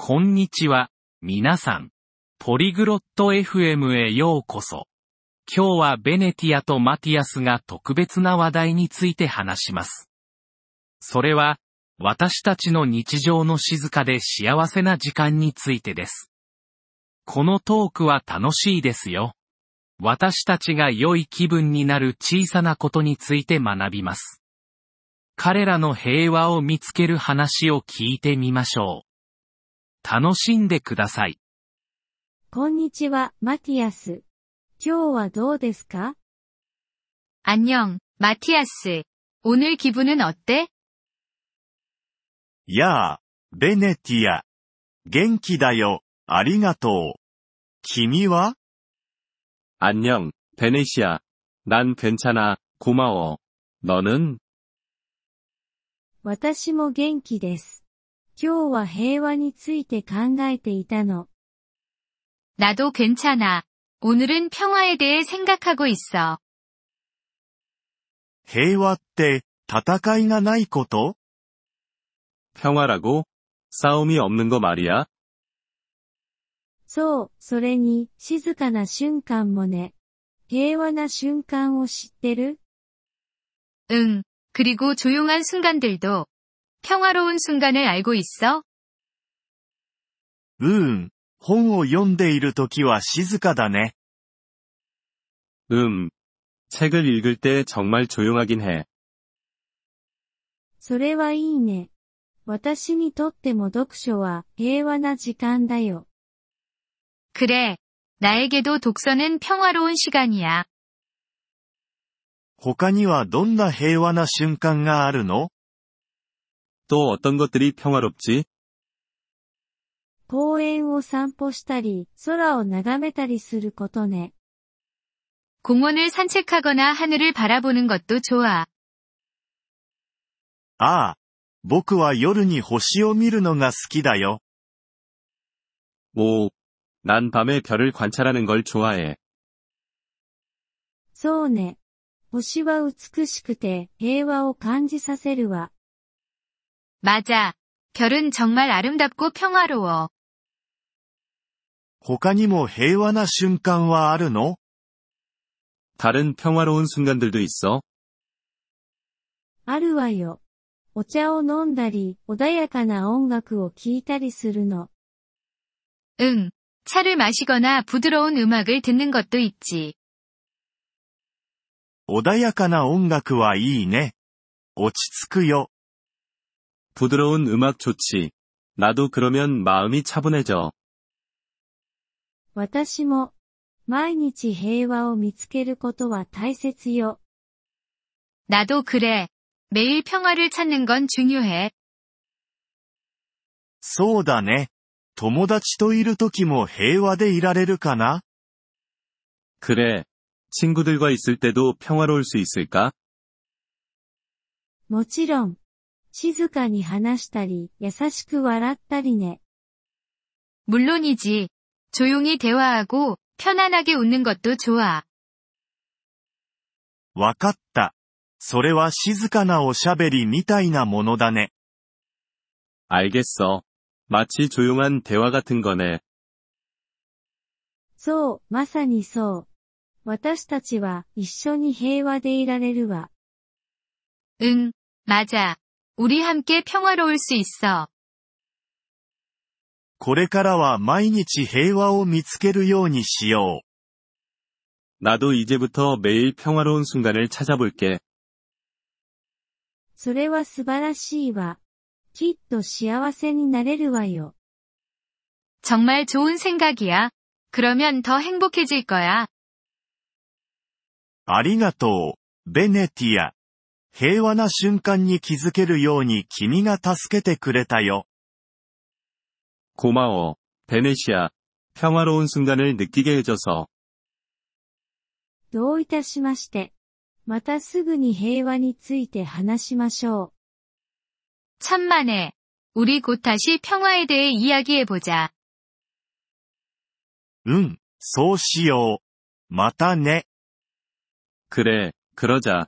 こんにちは、皆さん。ポリグロット FM へようこそ。今日はベネティアとマティアスが特別な話題について話します。それは、私たちの日常の静かで幸せな時間についてです。このトークは楽しいですよ。私たちが良い気分になる小さなことについて学びます。彼らの平和を見つける話を聞いてみましょう。楽しんでください。こんにちは、マティアス。今日はどうですか안녕마티아스오늘기분은어때やあ、ベネティア。元気だよ、ありがとう。君は안녕베네시아난괜찮아고마워너는私も元気です。 今日は平和について考えていたの。나도괜찮아오늘은평화에대해생각하고있어平和って戦いがないこと평화라고싸움이없는거말이야そう、それに、静かな瞬間もね。平和な瞬間を知ってる응 그리고 조용한 순간들도 평화로운 순간을 알고 있어? うーん、本を読んでいる時は静かだね。 음. 책을 읽을 때 정말 조용하긴 해. それはいいね。私にとっても読書は平和な時間だよ。 그래. 나에게도 독서는 평화로운 시간이야. 他にはどんな平和な瞬間があるの 또 어떤 것들이 평화롭지? 公園を散歩したり、空を眺めたりすることね。 공원을 산책하거나 하늘을 바라보는 것도 좋아. ああ。僕は夜に星を見るのが好きだよ。 오. 난 밤에 별을 관찰하는 걸 좋아해. そうね。星は美しくて平和を感じさせるわ。 맞아별은정말아름답고평화로워他にも平和な瞬間はあるの다른평화로운순간들도있어あるわよ。お茶を飲んだり、穏やかな音楽を聴いたりするの。응차를마시거나부드러운음악을듣는것도있지穏やかな音楽はいいね。落ち着くよ。 부드러운음악좋지나도그러면마음이차분해져私も、毎日平和を見つけることは大切よ。나도그래매일평화를찾는건중요해そうだね。友達といる時も平和でいられるかな그래 친구들과 있을 때도 평화로울 수 있을까? もちろん。 静かに話したり、優しく笑ったりね。 물론이지. 조용히 대화하고 편안하게 웃는 것도 좋아. わかった。それは静かなおしゃべりみたいなものだね。 알겠어. 마치 조용한 대화 같은 거네. そう、まさにそう。私たちは一緒に平和でいられるわ。응, 맞아. 우리 함께 평화로울 수 있어. これからは毎日平和を見つけるようにしよう。 나도 이제부터 매일 평화로운 순간을 찾아볼게. それは素晴らしいわ。きっと幸せになれるわよ。 정말 좋은 생각이야. 그러면 더 행복해질 거야. ありがとう、ベネティア。 平和な瞬間に気づけるように君が助けてくれたよ。고마워베네시아평화로운순간을느끼게해줘서どういたしまして。またすぐに平和について話しましょう。천만에우리곧다시평화에대해이야기해보자うん、そうしよう。またね。 그래, 그러자.